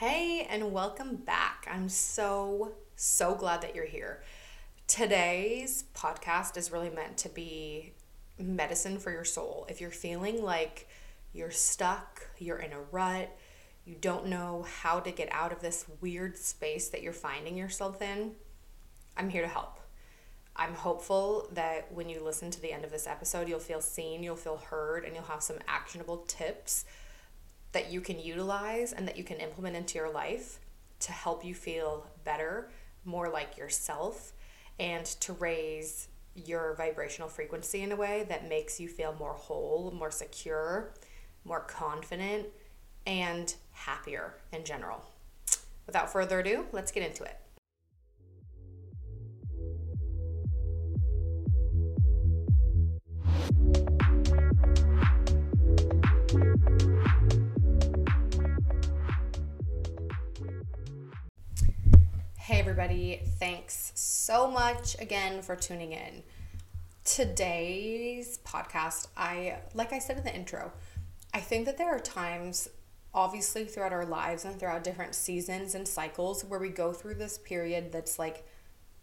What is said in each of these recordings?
Hey, and welcome back. I'm so, so glad that you're here. Today's podcast is really meant to be medicine for your soul. If you're feeling like you're stuck, you're in a rut, you don't know how to get out of this weird space that you're finding yourself in, I'm here to help. I'm hopeful that when you listen to the end of this episode, you'll feel seen, you'll feel heard, and you'll have some actionable tips that you can utilize and that you can implement into your life to help you feel better, more like yourself, and to raise your vibrational frequency in a way that makes you feel more whole, more secure, more confident, and happier in general. Without further ado, let's get into it. Hey, everybody, thanks so much again for tuning in. Today's podcast, I, like I said in the intro, I think that there are times, obviously, throughout our lives and throughout different seasons and cycles where we go through this period that's like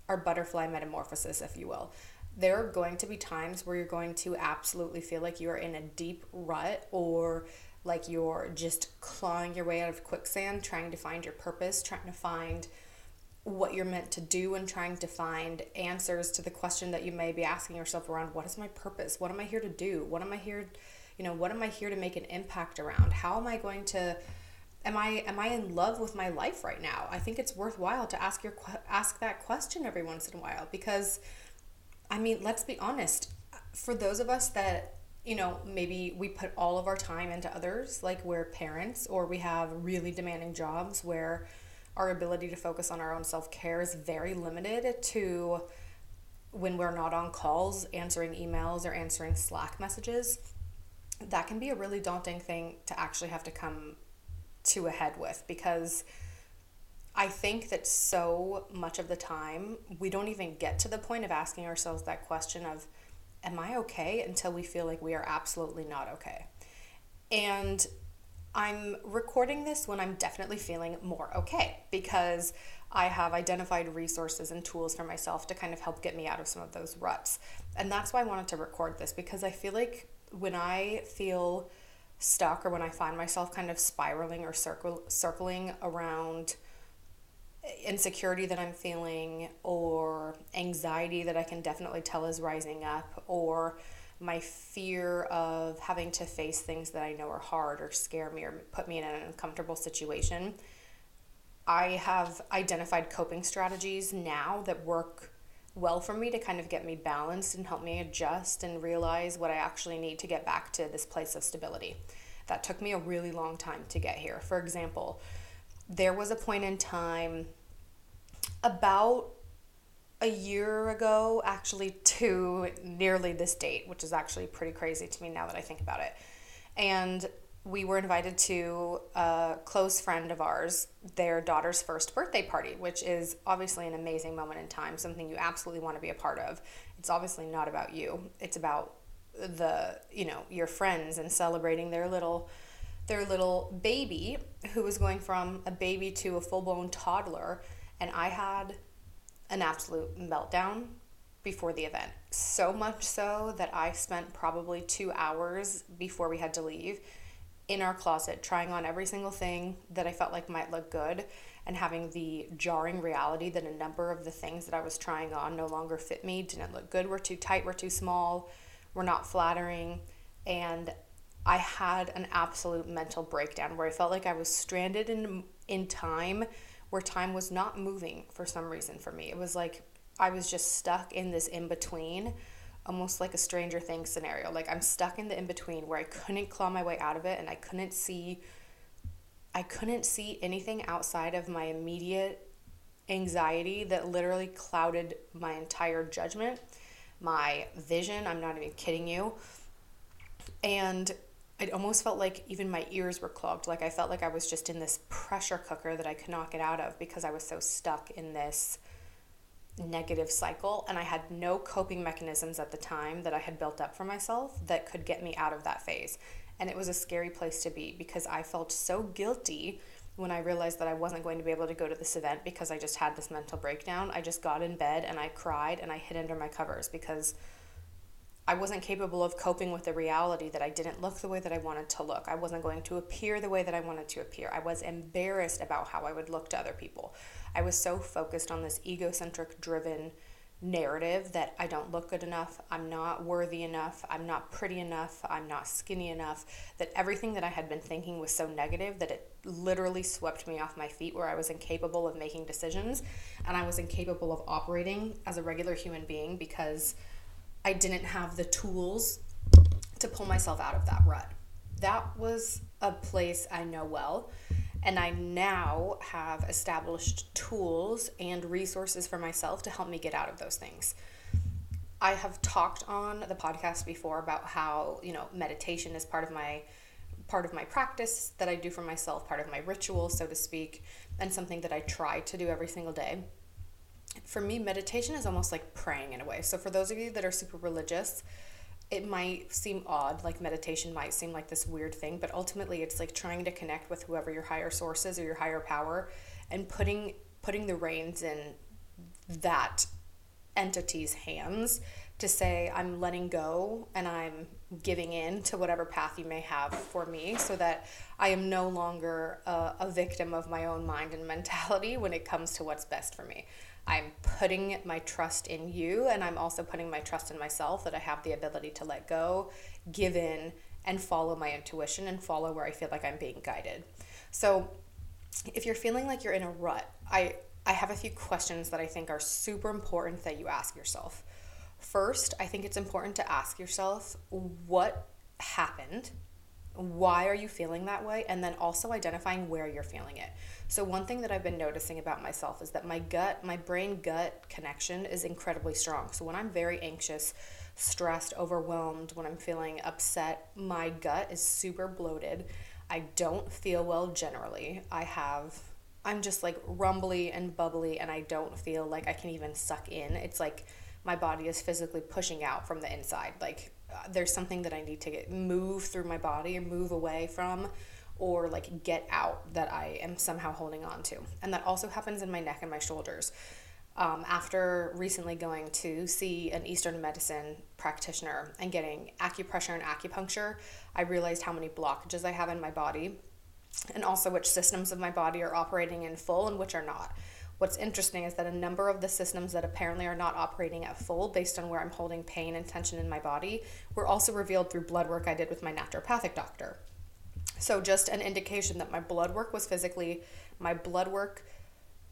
our butterfly metamorphosis, if you will. There are going to be times where you're going to absolutely feel like you are in a deep rut or like you're just clawing your way out of quicksand, trying to find your purpose, trying to find what you're meant to do and trying to find answers to the question that you may be asking yourself around what is my purpose? What am I here to do? What am I here, you know, what am I here to make an impact around? How am I going to am I am I in love with my life right now? I think it's worthwhile to ask your ask that question every once in a while because I mean, let's be honest, for those of us that you know, maybe we put all of our time into others, like we're parents or we have really demanding jobs where our ability to focus on our own self care is very limited to when we're not on calls, answering emails, or answering Slack messages. That can be a really daunting thing to actually have to come to a head with because I think that so much of the time we don't even get to the point of asking ourselves that question of, Am I okay? until we feel like we are absolutely not okay. And I'm recording this when I'm definitely feeling more okay because I have identified resources and tools for myself to kind of help get me out of some of those ruts. And that's why I wanted to record this because I feel like when I feel stuck or when I find myself kind of spiraling or circle, circling around insecurity that I'm feeling or anxiety that I can definitely tell is rising up or my fear of having to face things that I know are hard or scare me or put me in an uncomfortable situation, I have identified coping strategies now that work well for me to kind of get me balanced and help me adjust and realize what I actually need to get back to this place of stability. That took me a really long time to get here. For example, there was a point in time about a year ago, actually, to nearly this date, which is actually pretty crazy to me now that I think about it. And we were invited to a close friend of ours, their daughter's first birthday party, which is obviously an amazing moment in time, something you absolutely want to be a part of. It's obviously not about you. It's about the, you know, your friends and celebrating their little their little baby who was going from a baby to a full-blown toddler and I had an absolute meltdown before the event. So much so that I spent probably two hours before we had to leave in our closet trying on every single thing that I felt like might look good and having the jarring reality that a number of the things that I was trying on no longer fit me, didn't look good, were too tight, were too small, were not flattering. And I had an absolute mental breakdown where I felt like I was stranded in in time where time was not moving for some reason for me. It was like I was just stuck in this in between, almost like a Stranger Things scenario. Like I'm stuck in the in between where I couldn't claw my way out of it and I couldn't see I couldn't see anything outside of my immediate anxiety that literally clouded my entire judgment, my vision. I'm not even kidding you. And it almost felt like even my ears were clogged. Like I felt like I was just in this pressure cooker that I could not get out of because I was so stuck in this negative cycle. And I had no coping mechanisms at the time that I had built up for myself that could get me out of that phase. And it was a scary place to be because I felt so guilty when I realized that I wasn't going to be able to go to this event because I just had this mental breakdown, I just got in bed and I cried and I hid under my covers because I wasn't capable of coping with the reality that I didn't look the way that I wanted to look. I wasn't going to appear the way that I wanted to appear. I was embarrassed about how I would look to other people. I was so focused on this egocentric driven narrative that I don't look good enough, I'm not worthy enough, I'm not pretty enough, I'm not skinny enough, that everything that I had been thinking was so negative that it literally swept me off my feet where I was incapable of making decisions and I was incapable of operating as a regular human being because I didn't have the tools to pull myself out of that rut. That was a place I know well and I now have established tools and resources for myself to help me get out of those things. I have talked on the podcast before about how, you know, meditation is part of my part of my practice that I do for myself, part of my ritual, so to speak, and something that I try to do every single day. For me, meditation is almost like praying in a way. So for those of you that are super religious, it might seem odd, like meditation might seem like this weird thing, but ultimately it's like trying to connect with whoever your higher source is or your higher power and putting putting the reins in that entity's hands to say I'm letting go and I'm giving in to whatever path you may have for me so that I am no longer a, a victim of my own mind and mentality when it comes to what's best for me. I'm putting my trust in you and I'm also putting my trust in myself that I have the ability to let go, give in, and follow my intuition and follow where I feel like I'm being guided. So, if you're feeling like you're in a rut, I, I have a few questions that I think are super important that you ask yourself. First, I think it's important to ask yourself what happened why are you feeling that way? And then also identifying where you're feeling it. So one thing that i've been noticing about myself is that my gut my brain gut connection is incredibly strong. So when i'm very anxious stressed overwhelmed when i'm feeling upset my gut is super bloated. I don't feel well generally. I have i'm just like rumbly and bubbly and i don't feel like i can even suck in. It's like my body is physically pushing out from the inside. Like there's something that I need to get move through my body or move away from or like get out that I am somehow holding on to. And that also happens in my neck and my shoulders. Um, after recently going to see an Eastern medicine practitioner and getting acupressure and acupuncture, I realized how many blockages I have in my body and also which systems of my body are operating in full and which are not. What's interesting is that a number of the systems that apparently are not operating at full based on where I'm holding pain and tension in my body were also revealed through blood work I did with my naturopathic doctor. So, just an indication that my blood work was physically, my blood work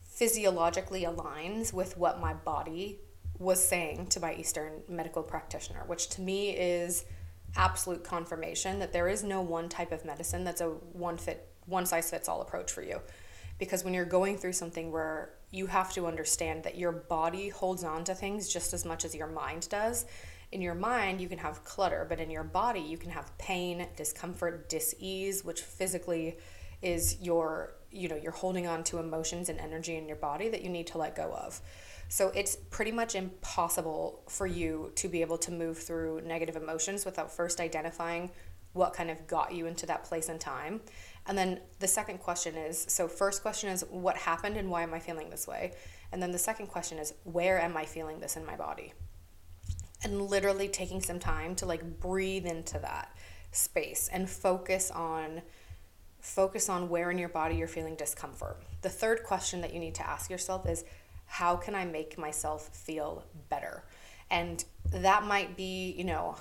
physiologically aligns with what my body was saying to my Eastern medical practitioner, which to me is absolute confirmation that there is no one type of medicine that's a one fit one size fits all approach for you because when you're going through something where you have to understand that your body holds on to things just as much as your mind does in your mind you can have clutter but in your body you can have pain discomfort dis-ease which physically is your you know you're holding on to emotions and energy in your body that you need to let go of. So it's pretty much impossible for you to be able to move through negative emotions without first identifying what kind of got you into that place and time and then the second question is so, first question is, what happened and why am I feeling this way? And then the second question is, where am I feeling this in my body? And literally taking some time to like breathe into that space and focus on focus on where in your body you're feeling discomfort. The third question that you need to ask yourself is how can I make myself feel better? And that might be, you know,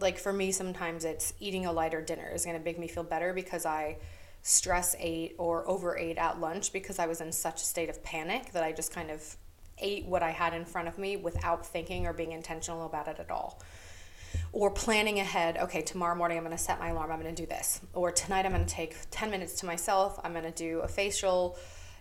like for me sometimes it's eating a lighter dinner is going to make me feel better because i stress ate or overate at lunch because i was in such a state of panic that i just kind of ate what i had in front of me without thinking or being intentional about it at all. Or planning ahead okay tomorrow morning i'm going to set my alarm i'm going to do this. Or tonight i'm going to take 10 minutes to myself i'm going to do a facial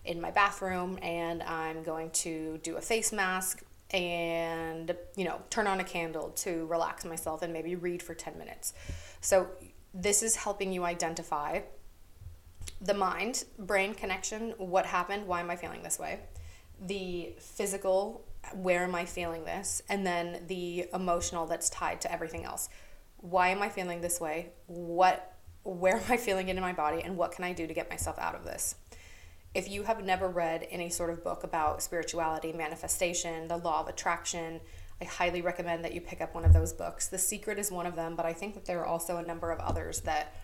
in my bathroom and i'm going to do a face mask and you know turn on a candle to relax myself and maybe read for 10 minutes. So this is helping you identify the mind brain connection what happened why am i feeling this way the physical where am i feeling this and then the emotional that's tied to everything else. Why am i feeling this way? What where am i feeling it in my body and what can i do to get myself out of this if you have never read any sort of book about spirituality, manifestation, the law of attraction, I highly recommend that you pick up one of those books. The Secret is one of them, but I think that there are also a number of others that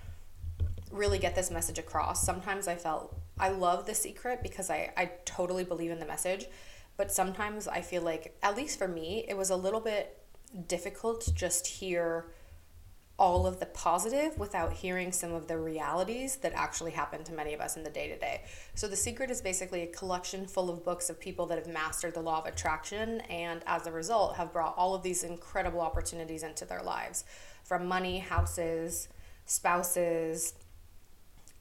really get this message across. Sometimes I felt I love The Secret because I, I totally believe in the message, but sometimes I feel like, at least for me, it was a little bit difficult just hear all of the positive without hearing some of the realities that actually happen to many of us in the day to day. So, The Secret is basically a collection full of books of people that have mastered the law of attraction and, as a result, have brought all of these incredible opportunities into their lives from money, houses, spouses,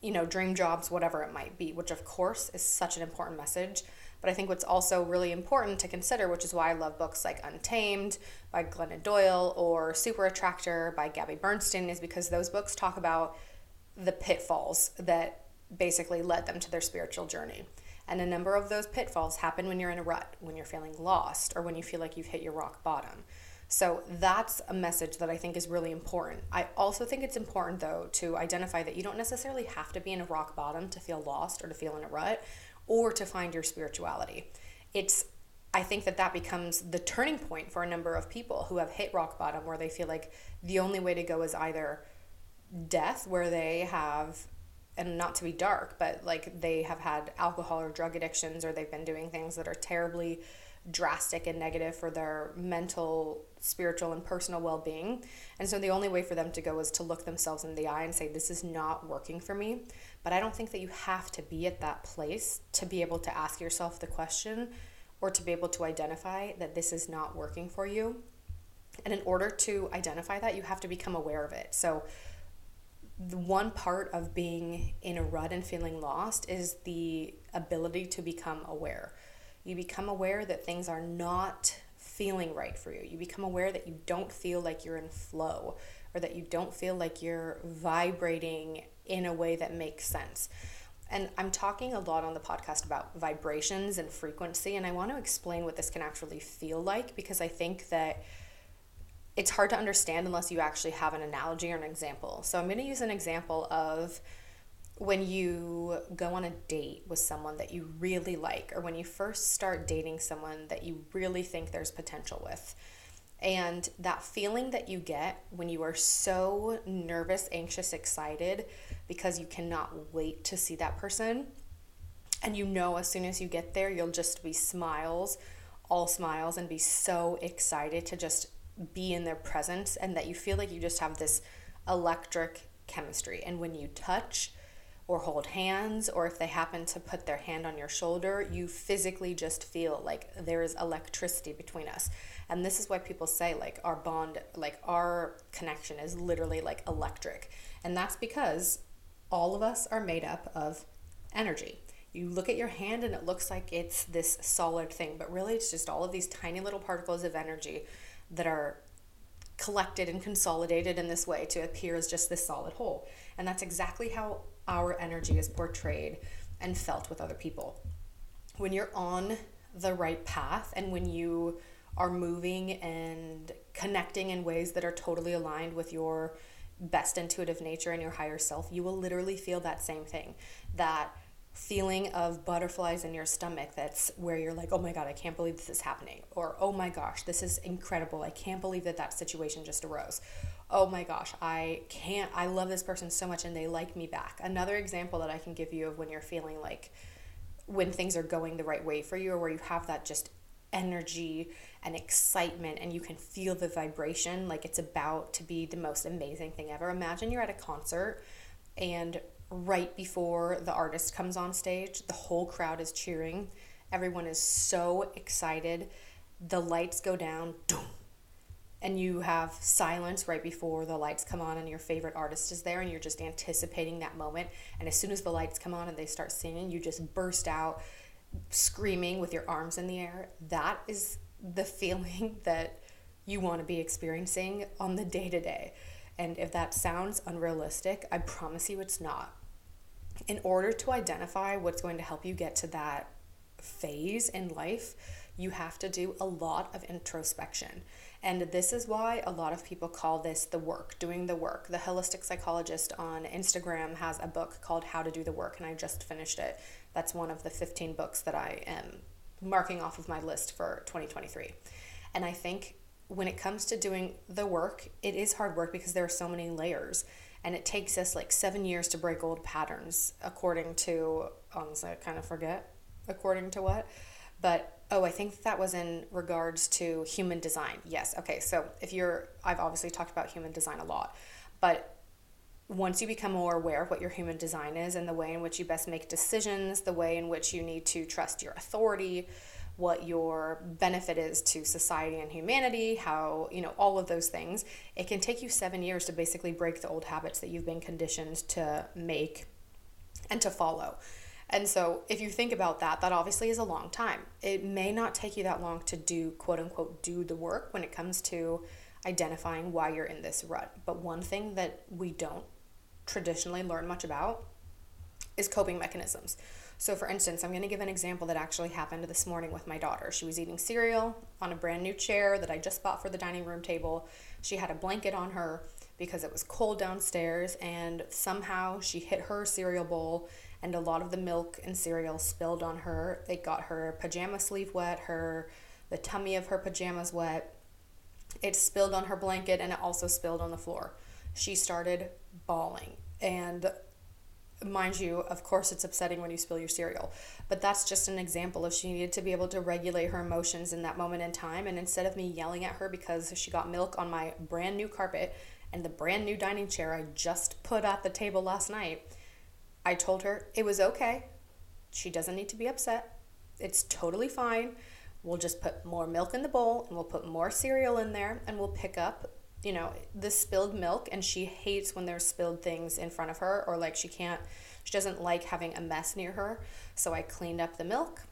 you know, dream jobs, whatever it might be, which, of course, is such an important message but I think what's also really important to consider, which is why I love books like Untamed by Glennon Doyle or Super Attractor by Gabby Bernstein, is because those books talk about the pitfalls that basically led them to their spiritual journey. And a number of those pitfalls happen when you're in a rut, when you're feeling lost, or when you feel like you've hit your rock bottom. So that's a message that I think is really important. I also think it's important, though, to identify that you don't necessarily have to be in a rock bottom to feel lost or to feel in a rut or to find your spirituality. It's I think that that becomes the turning point for a number of people who have hit rock bottom where they feel like the only way to go is either death where they have and not to be dark, but like they have had alcohol or drug addictions or they've been doing things that are terribly drastic and negative for their mental, spiritual, and personal well being. And so the only way for them to go is to look themselves in the eye and say, This is not working for me. But I don't think that you have to be at that place to be able to ask yourself the question or to be able to identify that this is not working for you. And in order to identify that, you have to become aware of it. So, the one part of being in a rut and feeling lost is the ability to become aware. You become aware that things are not feeling right for you. You become aware that you don't feel like you're in flow or that you don't feel like you're vibrating in a way that makes sense. And I'm talking a lot on the podcast about vibrations and frequency, and I want to explain what this can actually feel like because I think that it's hard to understand unless you actually have an analogy or an example. So I'm going to use an example of when you go on a date with someone that you really like, or when you first start dating someone that you really think there's potential with. And that feeling that you get when you are so nervous, anxious, excited because you cannot wait to see that person. And you know, as soon as you get there, you'll just be smiles, all smiles, and be so excited to just be in their presence, and that you feel like you just have this electric chemistry. And when you touch, or hold hands, or if they happen to put their hand on your shoulder, you physically just feel like there is electricity between us. And this is why people say, like, our bond, like, our connection is literally like electric. And that's because all of us are made up of energy. You look at your hand and it looks like it's this solid thing, but really it's just all of these tiny little particles of energy that are collected and consolidated in this way to appear as just this solid whole. And that's exactly how our energy is portrayed and felt with other people. When you're on the right path and when you are moving and connecting in ways that are totally aligned with your best intuitive nature and your higher self, you will literally feel that same thing. That feeling of butterflies in your stomach that's where you're like, oh my God, I can't believe this is happening. Or, oh my gosh, this is incredible. I can't believe that that situation just arose oh my gosh, I can't, I love this person so much and they like me back. Another example that I can give you of when you're feeling like when things are going the right way for you or where you have that just energy and excitement and you can feel the vibration like it's about to be the most amazing thing ever. Imagine you're at a concert and right before the artist comes on stage, the whole crowd is cheering. Everyone is so excited. The lights go down. Doom, and you have silence right before the lights come on and your favorite artist is there and you're just anticipating that moment. And as soon as the lights come on and they start singing you just burst out screaming with your arms in the air. That is the feeling that you want to be experiencing on the day to day. And if that sounds unrealistic i promise you it's not. In order to identify what's going to help you get to that phase in life you have to do a lot of introspection and this is why a lot of people call this the work, doing the work. The holistic psychologist on Instagram has a book called How to Do the Work, and I just finished it. That's one of the 15 books that I am marking off of my list for 2023. And I think when it comes to doing the work, it is hard work because there are so many layers. And it takes us like seven years to break old patterns, according to, oh, honestly, I kind of forget according to what. But oh, I think that was in regards to human design. Yes. Okay. So if you're, I've obviously talked about human design a lot, but once you become more aware of what your human design is and the way in which you best make decisions, the way in which you need to trust your authority, what your benefit is to society and humanity, how, you know, all of those things, it can take you seven years to basically break the old habits that you've been conditioned to make and to follow. And so, if you think about that, that obviously is a long time. It may not take you that long to do, quote unquote, do the work when it comes to identifying why you're in this rut. But one thing that we don't traditionally learn much about is coping mechanisms. So, for instance, I'm going to give an example that actually happened this morning with my daughter. She was eating cereal on a brand new chair that I just bought for the dining room table. She had a blanket on her because it was cold downstairs, and somehow she hit her cereal bowl and a lot of the milk and cereal spilled on her. It got her pajama sleeve wet, her the tummy of her pajamas wet. It spilled on her blanket and it also spilled on the floor. She started bawling. And mind you, of course, it's upsetting when you spill your cereal, but that's just an example of she needed to be able to regulate her emotions in that moment in time. And instead of me yelling at her because she got milk on my brand new carpet and the brand new dining chair I just put at the table last night, I told her it was okay. She doesn't need to be upset. It's totally fine. We'll just put more milk in the bowl and we'll put more cereal in there and we'll pick up, you know, the spilled milk. And she hates when there's spilled things in front of her or like she can't, she doesn't like having a mess near her. So I cleaned up the milk,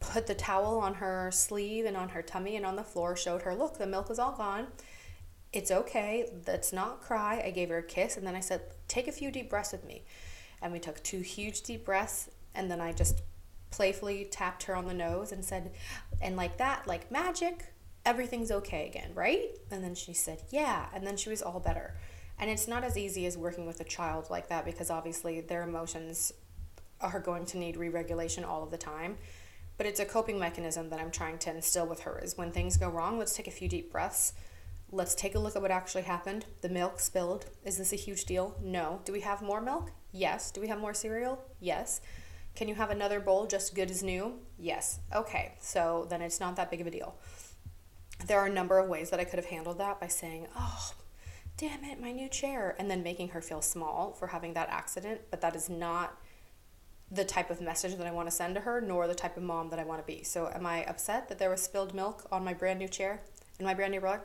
put the towel on her sleeve and on her tummy and on the floor, showed her, look, the milk is all gone. It's okay. Let's not cry. I gave her a kiss and then I said, take a few deep breaths with me and we took two huge deep breaths and then I just playfully tapped her on the nose and said and like that like magic everything's okay again right? And then she said yeah and then she was all better. And it's not as easy as working with a child like that because obviously their emotions are going to need re-regulation all of the time. But it's a coping mechanism that i'm trying to instill with her is when things go wrong let's take a few deep breaths. Let's take a look at what actually happened. The milk spilled. Is this a huge deal? No. Do we have more milk Yes. Do we have more cereal? Yes. Can you have another bowl just good as new? Yes. Okay. So then it's not that big of a deal. There are a number of ways that I could have handled that by saying, oh, damn it, my new chair, and then making her feel small for having that accident. But that is not the type of message that I want to send to her, nor the type of mom that I want to be. So, am I upset that there was spilled milk on my brand new chair in my brand new rug?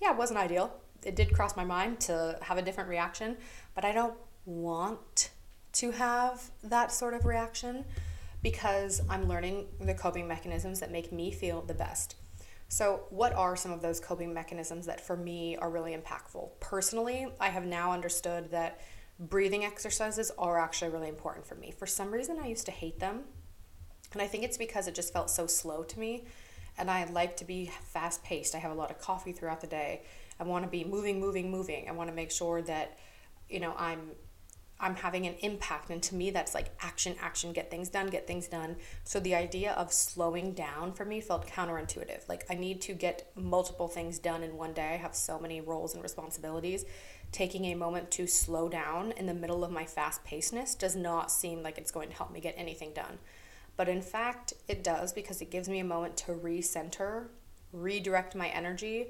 Yeah, it wasn't ideal. It did cross my mind to have a different reaction, but I don't want to have that sort of reaction because I'm learning the coping mechanisms that make me feel the best. So, what are some of those coping mechanisms that for me are really impactful? Personally, I have now understood that breathing exercises are actually really important for me. For some reason, I used to hate them. And I think it's because it just felt so slow to me. And I like to be fast paced. I have a lot of coffee throughout the day. I want to be moving, moving, moving. I want to make sure that, you know, I'm I'm having an impact. And to me, that's like action, action, get things done, get things done. So the idea of slowing down for me felt counterintuitive. Like I need to get multiple things done in one day. I have so many roles and responsibilities. Taking a moment to slow down in the middle of my fast pacedness does not seem like it's going to help me get anything done. But in fact, it does because it gives me a moment to recenter, redirect my energy,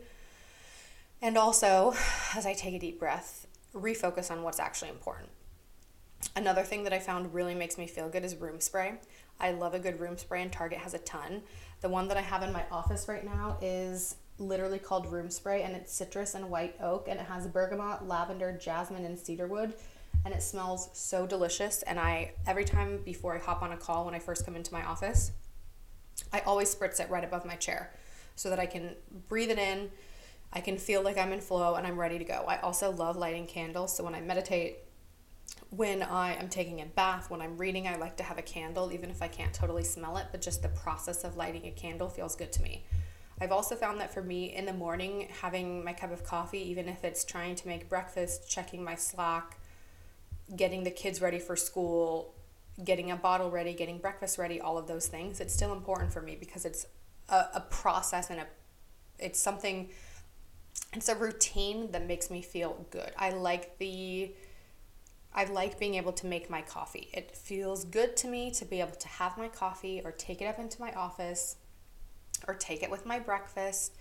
and also, as I take a deep breath, refocus on what's actually important. Another thing that I found really makes me feel good is room spray. I love a good room spray, and Target has a ton. The one that I have in my office right now is literally called room spray, and it's citrus and white oak, and it has bergamot, lavender, jasmine, and cedarwood, and it smells so delicious. And I every time before I hop on a call when I first come into my office, I always spritz it right above my chair so that I can breathe it in. I can feel like I'm in flow and I'm ready to go. I also love lighting candles, so when I meditate, when I am taking a bath, when I'm reading, I like to have a candle, even if I can't totally smell it, but just the process of lighting a candle feels good to me. I've also found that for me in the morning, having my cup of coffee, even if it's trying to make breakfast, checking my Slack, getting the kids ready for school, getting a bottle ready, getting breakfast ready, all of those things. It's still important for me because it's a, a process and a it's something it's a routine that makes me feel good. I like the I like being able to make my coffee. It feels good to me to be able to have my coffee or take it up into my office or take it with my breakfast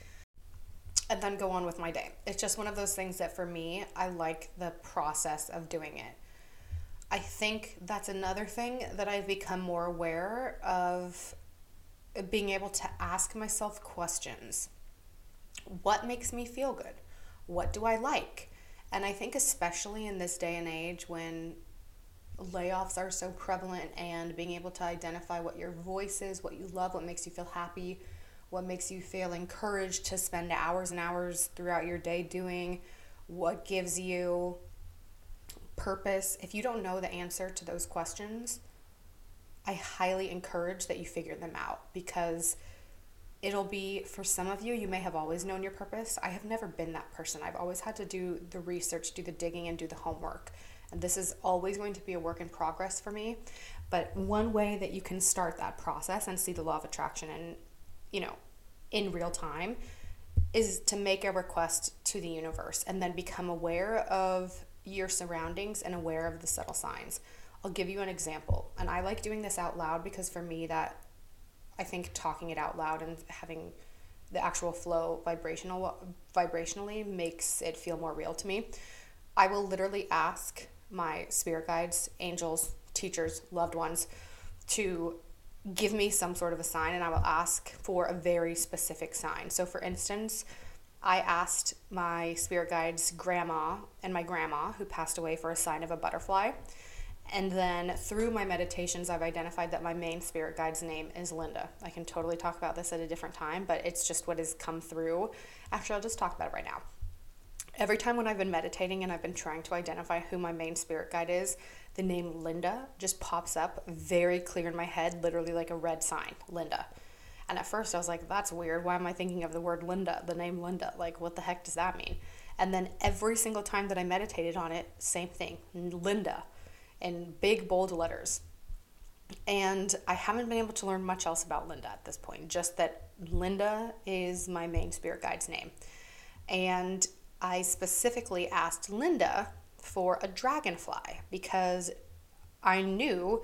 and then go on with my day. It's just one of those things that for me, I like the process of doing it. I think that's another thing that I've become more aware of being able to ask myself questions. What makes me feel good? What do I like? And I think, especially in this day and age when layoffs are so prevalent and being able to identify what your voice is, what you love, what makes you feel happy, what makes you feel encouraged to spend hours and hours throughout your day doing, what gives you purpose. If you don't know the answer to those questions, I highly encourage that you figure them out because it'll be for some of you, you may have always known your purpose. I have never been that person. I've always had to do the research, do the digging, and do the homework. And this is always going to be a work in progress for me. But one way that you can start that process and see the law of attraction and you know, in real time is to make a request to the universe and then become aware of your surroundings and aware of the subtle signs. I'll give you an example. And I like doing this out loud because for me that I think talking it out loud and having the actual flow vibrational vibrationally makes it feel more real to me. I will literally ask my spirit guides, angels, teachers, loved ones to give me some sort of a sign and I will ask for a very specific sign. So, for instance, I asked my spirit guide's grandma and my grandma, who passed away, for a sign of a butterfly. And then through my meditations, I've identified that my main spirit guide's name is Linda. I can totally talk about this at a different time, but it's just what has come through. Actually, I'll just talk about it right now. Every time when I've been meditating and I've been trying to identify who my main spirit guide is, the name Linda just pops up very clear in my head, literally like a red sign, Linda. And at first I was like, that's weird. Why am I thinking of the word Linda, the name Linda? Like, what the heck does that mean? And then every single time that I meditated on it, same thing, Linda, in big bold letters. And I haven't been able to learn much else about Linda at this point, just that Linda is my main spirit guide's name. And I specifically asked Linda for a dragonfly because I knew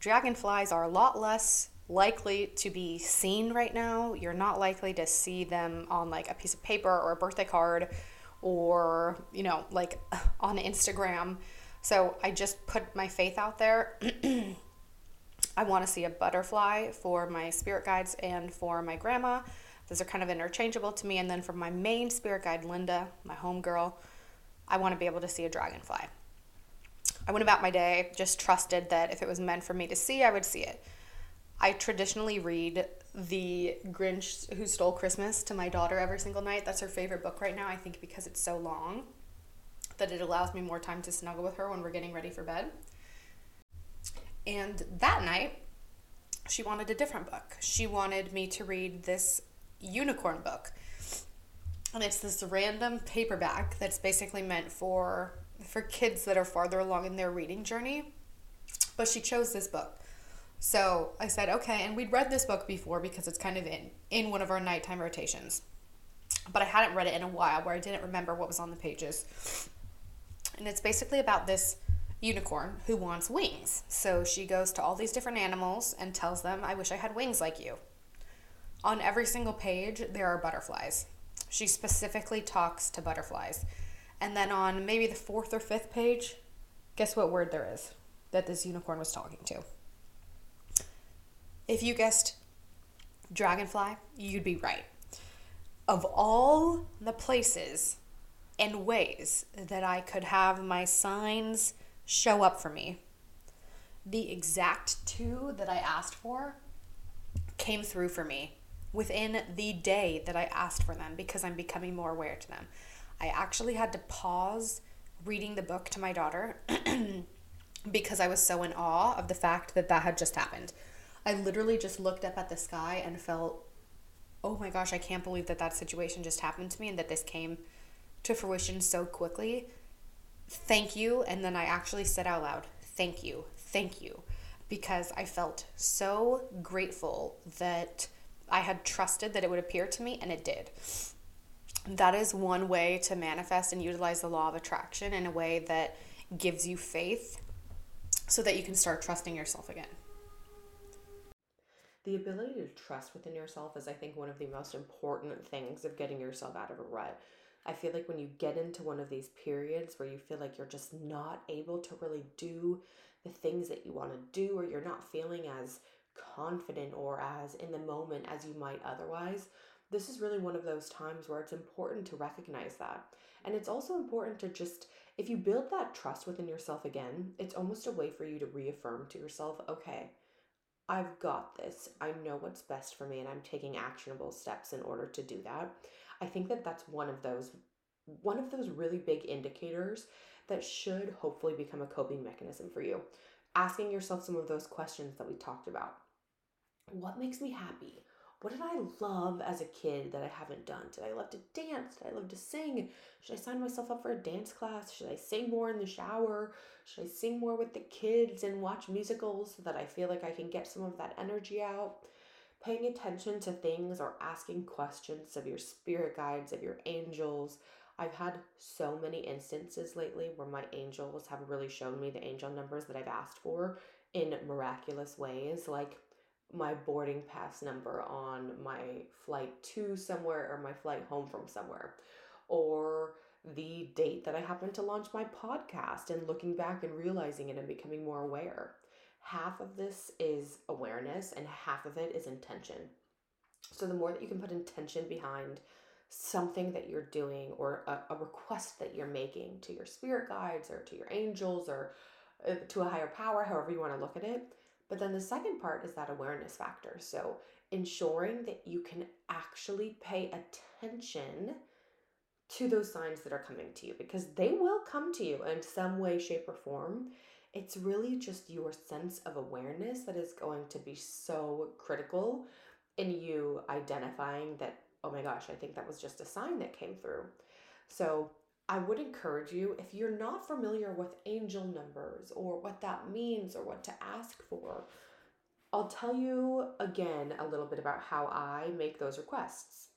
dragonflies are a lot less likely to be seen right now. You're not likely to see them on like a piece of paper or a birthday card or, you know, like on Instagram. So I just put my faith out there. I want to see a butterfly for my spirit guides and for my grandma. Those are kind of interchangeable to me. And then for my main spirit guide, Linda, my homegirl, I want to be able to see a dragonfly. I went about my day, just trusted that if it was meant for me to see, I would see it. I traditionally read The Grinch Who Stole Christmas to my daughter every single night. That's her favorite book right now, I think, because it's so long that it allows me more time to snuggle with her when we're getting ready for bed. And that night, she wanted a different book. She wanted me to read this unicorn book. And it's this random paperback that's basically meant for for kids that are farther along in their reading journey. But she chose this book. So i said okay and we'd read this book before because it's kind of in in one of our nighttime rotations. But i hadn't read it in a while where i didn't remember what was on the pages and it's basically about this unicorn who wants wings so she goes to all these different animals and tells them i wish i had wings like you on every single page there are butterflies she specifically talks to butterflies. And then on maybe the fourth or fifth page, guess what word there is that this unicorn was talking to? If you guessed dragonfly, you'd be right. Of all the places and ways that I could have my signs show up for me, the exact two that I asked for came through for me within the day that I asked for them because I'm becoming more aware to them. I actually had to pause reading the book to my daughter because I was so in awe of the fact that that had just happened. I literally just looked up at the sky and felt, oh my gosh, I can't believe that that situation just happened to me and that this came to fruition so quickly. Thank you. And then I actually said out loud, thank you, thank you. because I felt so grateful that I had trusted that it would appear to me and it did. That is one way to manifest and utilize the law of attraction in a way that gives you faith so that you can start trusting yourself again. The ability to trust within yourself is, I think, one of the most important things of getting yourself out of a rut. I feel like when you get into one of these periods where you feel like you're just not able to really do the things that you want to do, or you're not feeling as confident or as in the moment as you might otherwise, this is really one of those times where it's important to recognize that. And it's also important to just, if you build that trust within yourself again, it's almost a way for you to reaffirm to yourself, okay, I've got this. I know what's best for me and I'm taking actionable steps in order to do that. I think that that's one of those one of those really big indicators that should hopefully become a coping mechanism for you. Asking yourself some of those questions that we talked about. What makes me happy? What did I love as a kid that I haven't done? Did I love to dance? Did I love to sing? Should I sign myself up for a dance class? Should I sing more in the shower? Should I sing more with the kids and watch musicals so that I feel like I can get some of that energy out? Paying attention to things or asking questions of your spirit guides, of your angels. I've had so many instances lately where my angels have really shown me the angel numbers that I've asked for in miraculous ways. Like, my boarding pass number on my flight to somewhere or my flight home from somewhere or the date that I happened to launch my podcast and looking back and realizing it and becoming more aware. Half of this is awareness and half of it is intention. So the more that you can put intention behind something that you're doing or a, a request that you're making to your spirit guides or to your angels or uh, to a higher power, however you want to look at it, but then the second part is that awareness factor. So ensuring that you can actually pay attention to those signs that are coming to you because they will come to you in some way, shape, or form. It's really just your sense of awareness that is going to be so critical in you identifying that, oh my gosh, I think that was just a sign that came through. So I would encourage you, if you're not familiar with angel numbers or what that means or what to ask for, I'll tell you again a little bit about how I make those requests.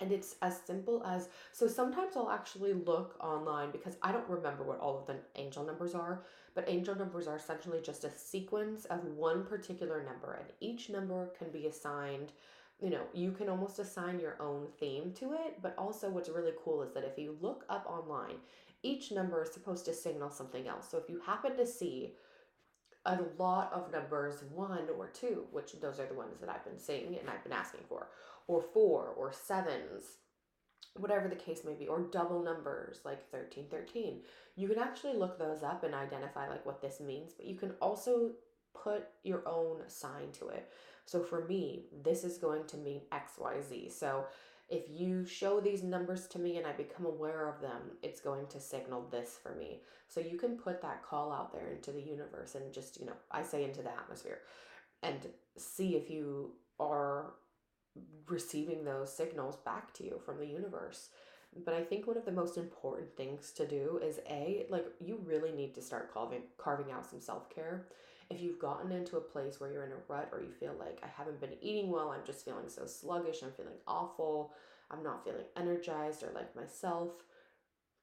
And it's as simple as so sometimes I'll actually look online because I don't remember what all of the angel numbers are, but angel numbers are essentially just a sequence of one particular number, and each number can be assigned you know, you can almost assign your own theme to it. But also, what's really cool is that if you look up online, each number is supposed to signal something else. So if you happen to see a lot of numbers one or two, which those are the ones that I've been seeing and I've been asking for, or four or sevens, whatever the case may be, or double numbers like 13, 13, you can actually look those up and identify like what this means, but you can also put your own sign to it. So for me, this is going to mean XYZ. So if you show these numbers to me and I become aware of them, it's going to signal this for me. So you can put that call out there into the universe and just, you know, I say into the atmosphere and see if you are receiving those signals back to you from the universe. But I think one of the most important things to do is A, like you really need to start carving carving out some self-care if you've gotten into a place where you're in a rut or you feel like I haven't been eating well, I'm just feeling so sluggish, I'm feeling awful, I'm not feeling energized or like myself,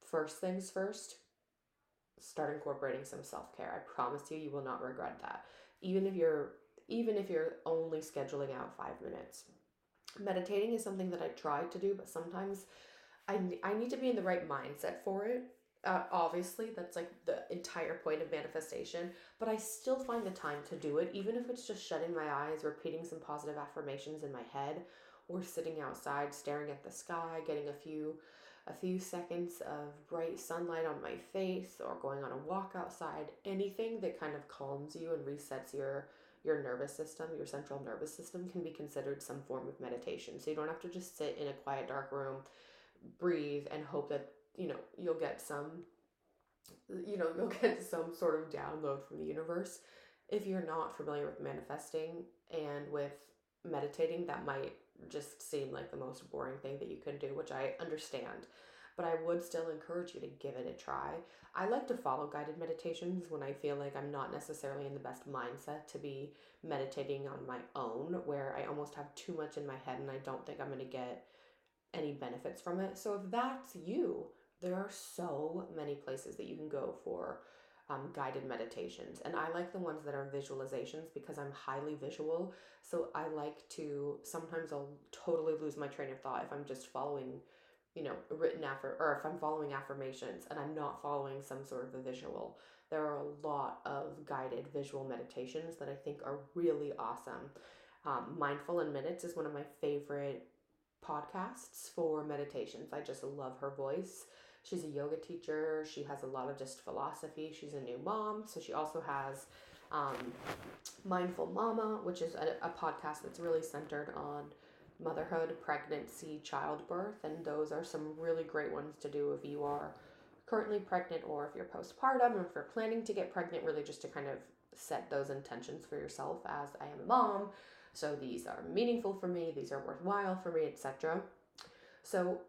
first things first, start incorporating some self-care. I promise you you will not regret that. Even if you're even if you're only scheduling out 5 minutes. Meditating is something that I try to do, but sometimes I, I need to be in the right mindset for it. Uh, obviously that's like the entire point of manifestation but i still find the time to do it even if it's just shutting my eyes repeating some positive affirmations in my head or sitting outside staring at the sky getting a few a few seconds of bright sunlight on my face or going on a walk outside. Anything that kind of calms you and resets your your nervous system your central nervous system can be considered some form of meditation so you don't have to just sit in a quiet dark room breathe and hope that you know, you'll get some, you know, you'll get some sort of download from the universe. If you're not familiar with manifesting and with meditating, that might just seem like the most boring thing that you can do, which I understand. But I would still encourage you to give it a try. I like to follow guided meditations when I feel like I'm not necessarily in the best mindset to be meditating on my own, where I almost have too much in my head and I don't think I'm going to get any benefits from it. So if that's you, there are so many places that you can go for um, guided meditations. And I like the ones that are visualizations because I'm highly visual. So I like to, sometimes I'll totally lose my train of thought if I'm just following, you know, written affirm or if I'm following affirmations and I'm not following some sort of a visual. There are a lot of guided visual meditations that I think are really awesome. Um, Mindful in Minutes is one of my favorite podcasts for meditations. I just love her voice. She's a yoga teacher. She has a lot of just philosophy. She's a new mom, so she also has um, Mindful Mama, which is a, a podcast that's really centered on motherhood, pregnancy, childbirth, and those are some really great ones to do if you are currently pregnant or if you're postpartum or if you're planning to get pregnant, really just to kind of set those intentions for yourself as I am a mom. So these are meaningful for me, these are worthwhile for me, etc. So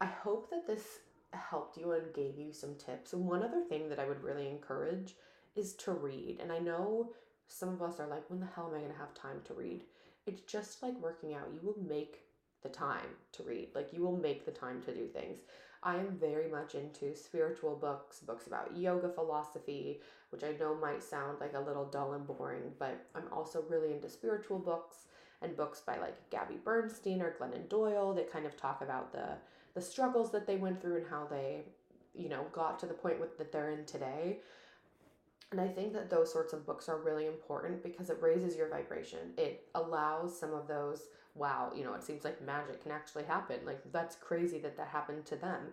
I hope that this helped you and gave you some tips. One other thing that I would really encourage is to read. And I know some of us are like, when the hell am I going to have time to read? It's just like working out. You will make the time to read. Like you will make the time to do things. I am very much into spiritual books, books about yoga philosophy, which I know might sound like a little dull and boring, but I'm also really into spiritual books and books by like Gabby Bernstein or Glennon Doyle that kind of talk about the the struggles that they went through and how they, you know, got to the point with that they're in today. And I think that those sorts of books are really important because it raises your vibration. It allows some of those, wow, you know, it seems like magic can actually happen. Like, that's crazy that that happened to them.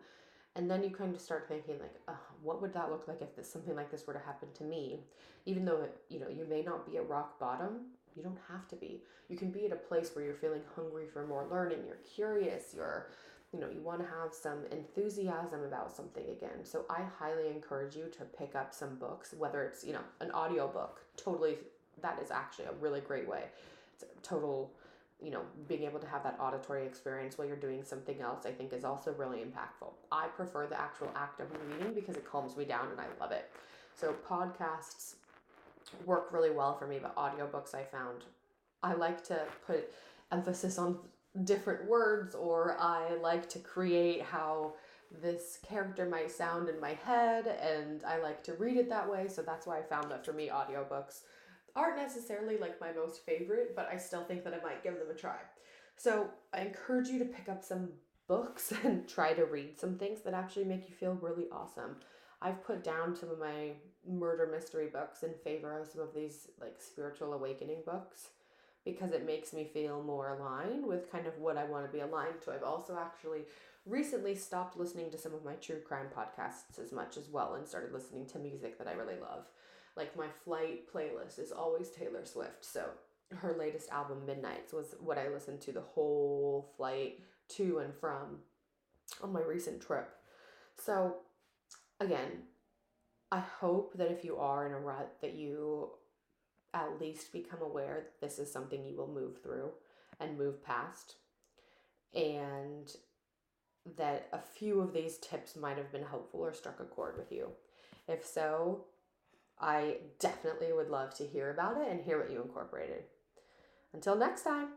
And then you kind of start thinking, like, oh, what would that look like if this, something like this were to happen to me? Even though, you know, you may not be at rock bottom, you don't have to be. You can be at a place where you're feeling hungry for more learning, you're curious, you're you know, you want to have some enthusiasm about something again. So I highly encourage you to pick up some books, whether it's, you know, an audio book. Totally that is actually a really great way. It's total, you know, being able to have that auditory experience while you're doing something else, I think is also really impactful. I prefer the actual act of reading because it calms me down and I love it. So podcasts work really well for me, but audiobooks I found I like to put emphasis on different words or I like to create how this character might sound in my head and I like to read it that way. So that's why I found that for me audiobooks aren't necessarily like my most favorite, but I still think that I might give them a try. So I encourage you to pick up some books and try to read some things that actually make you feel really awesome. I've put down some of my murder mystery books in favor of some of these like spiritual awakening books because it makes me feel more aligned with kind of what I want to be aligned to. I've also actually recently stopped listening to some of my true crime podcasts as much as well and started listening to music that I really love. Like my flight playlist is always Taylor Swift. So her latest album, Midnights, was what I listened to the whole flight to and from on my recent trip. So again, I hope that if you are in a rut that you at least become aware this is something you will move through and move past. And that a few of these tips might have been helpful or struck a chord with you. If so, I definitely would love to hear about it and hear what you incorporated. Until next time.